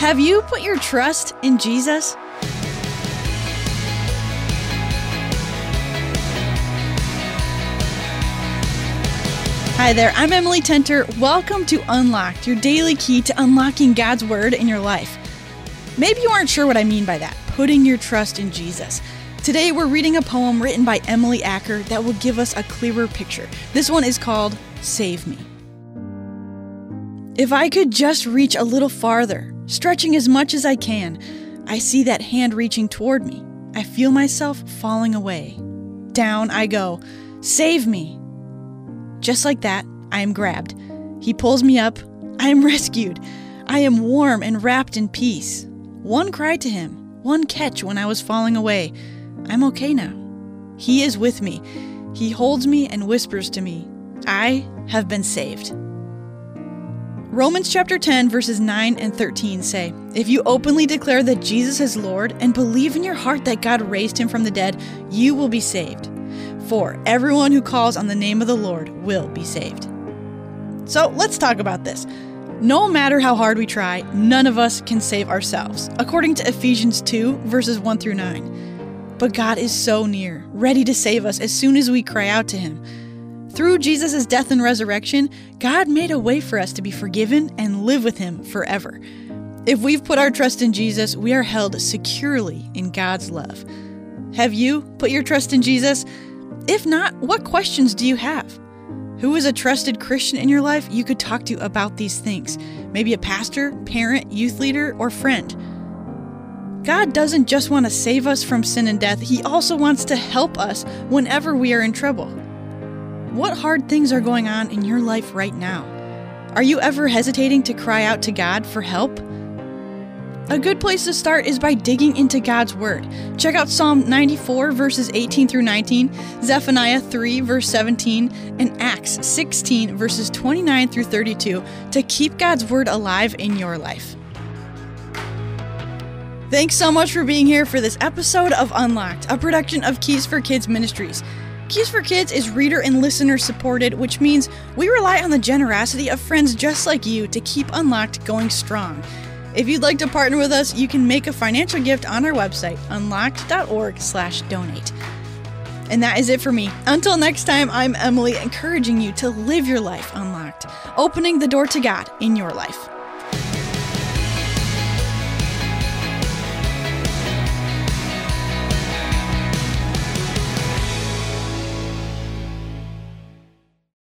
Have you put your trust in Jesus? Hi there, I'm Emily Tenter. Welcome to Unlocked, your daily key to unlocking God's Word in your life. Maybe you aren't sure what I mean by that, putting your trust in Jesus. Today we're reading a poem written by Emily Acker that will give us a clearer picture. This one is called Save Me. If I could just reach a little farther, stretching as much as I can, I see that hand reaching toward me. I feel myself falling away. Down I go. Save me. Just like that, I am grabbed. He pulls me up. I am rescued. I am warm and wrapped in peace. One cry to him, one catch when I was falling away. I'm okay now. He is with me. He holds me and whispers to me, I have been saved. Romans chapter 10, verses 9 and 13 say, If you openly declare that Jesus is Lord and believe in your heart that God raised him from the dead, you will be saved. For everyone who calls on the name of the Lord will be saved. So let's talk about this. No matter how hard we try, none of us can save ourselves, according to Ephesians 2, verses 1 through 9. But God is so near, ready to save us as soon as we cry out to Him. Through Jesus' death and resurrection, God made a way for us to be forgiven and live with Him forever. If we've put our trust in Jesus, we are held securely in God's love. Have you put your trust in Jesus? If not, what questions do you have? Who is a trusted Christian in your life you could talk to about these things? Maybe a pastor, parent, youth leader, or friend. God doesn't just want to save us from sin and death, He also wants to help us whenever we are in trouble. What hard things are going on in your life right now? Are you ever hesitating to cry out to God for help? A good place to start is by digging into God's Word. Check out Psalm 94, verses 18 through 19, Zephaniah 3, verse 17, and Acts 16, verses 29 through 32 to keep God's Word alive in your life. Thanks so much for being here for this episode of Unlocked, a production of Keys for Kids Ministries. Keys for Kids is reader and listener supported, which means we rely on the generosity of friends just like you to keep Unlocked going strong. If you'd like to partner with us, you can make a financial gift on our website, unlocked.org/donate. And that is it for me. Until next time, I'm Emily, encouraging you to live your life unlocked, opening the door to God in your life.